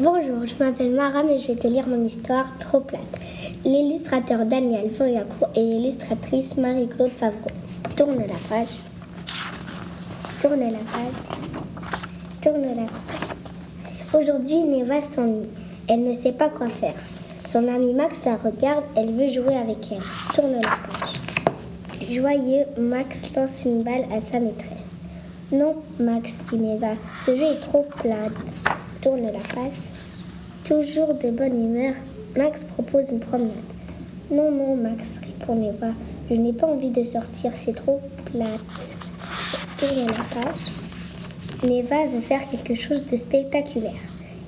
Bonjour, je m'appelle Maram et je vais te lire mon histoire trop plate. L'illustrateur Daniel Foyakou et l'illustratrice Marie-Claude Favreau. Tourne la page. Tourne la page. Tourne la page. Aujourd'hui, Neva s'ennuie. Elle ne sait pas quoi faire. Son ami Max la regarde, elle veut jouer avec elle. Tourne la page. Joyeux, Max lance une balle à sa maîtresse. Non, Max, dit Neva, ce jeu est trop plate tourne la page. Toujours de bonne humeur, Max propose une promenade. Non, non, Max, répond Neva. Je n'ai pas envie de sortir, c'est trop plate. Tourne la page. Neva veut faire quelque chose de spectaculaire.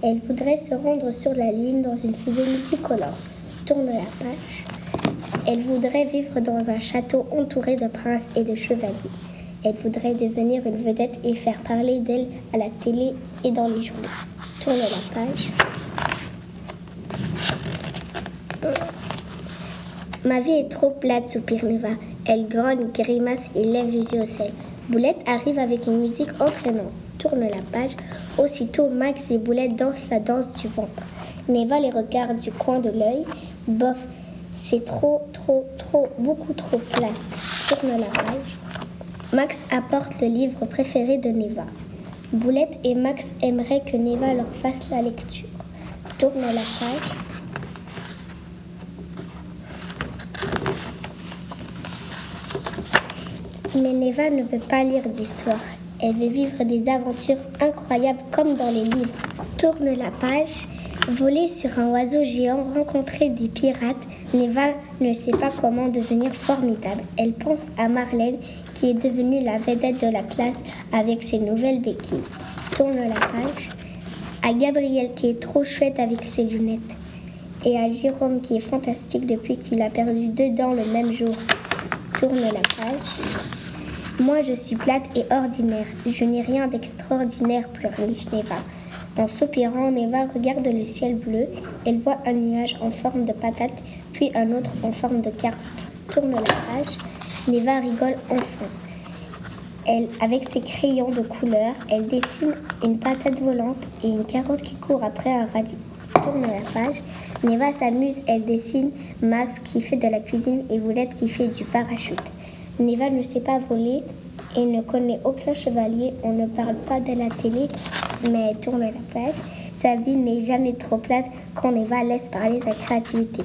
Elle voudrait se rendre sur la Lune dans une fusée multicolore. Tourne la page. Elle voudrait vivre dans un château entouré de princes et de chevaliers. Elle voudrait devenir une vedette et faire parler d'elle à la télé et dans les journaux. Tourne la page. Ma vie est trop plate, soupire Neva. Elle grogne, grimace et lève les yeux au ciel. Boulette arrive avec une musique entraînante. Tourne la page. Aussitôt, Max et Boulette dansent la danse du ventre. Neva les regarde du coin de l'œil. Bof, c'est trop, trop, trop, beaucoup trop plat. Tourne la page. Max apporte le livre préféré de Neva. Boulette et Max aimeraient que Neva leur fasse la lecture. Tourne la page. Mais Neva ne veut pas lire d'histoire. Elle veut vivre des aventures incroyables comme dans les livres. Tourne la page. Voler sur un oiseau géant, rencontrer des pirates, Neva ne sait pas comment devenir formidable. Elle pense à Marlène qui est devenue la vedette de la classe avec ses nouvelles béquilles. Tourne la page. À Gabriel qui est trop chouette avec ses lunettes. Et à Jérôme qui est fantastique depuis qu'il a perdu deux dents le même jour. Tourne la page. Moi je suis plate et ordinaire. Je n'ai rien d'extraordinaire, pleure Neva. En soupirant, Neva regarde le ciel bleu. Elle voit un nuage en forme de patate, puis un autre en forme de carotte. Tourne la page. Neva rigole enfin. Elle, avec ses crayons de couleur, elle dessine une patate volante et une carotte qui court après un radis. Tourne la page. Neva s'amuse, elle dessine Max qui fait de la cuisine et Boulette qui fait du parachute. Neva ne sait pas voler et ne connaît aucun chevalier. On ne parle pas de la télé, mais tourne la page. Sa vie n'est jamais trop plate quand Neva laisse parler sa créativité.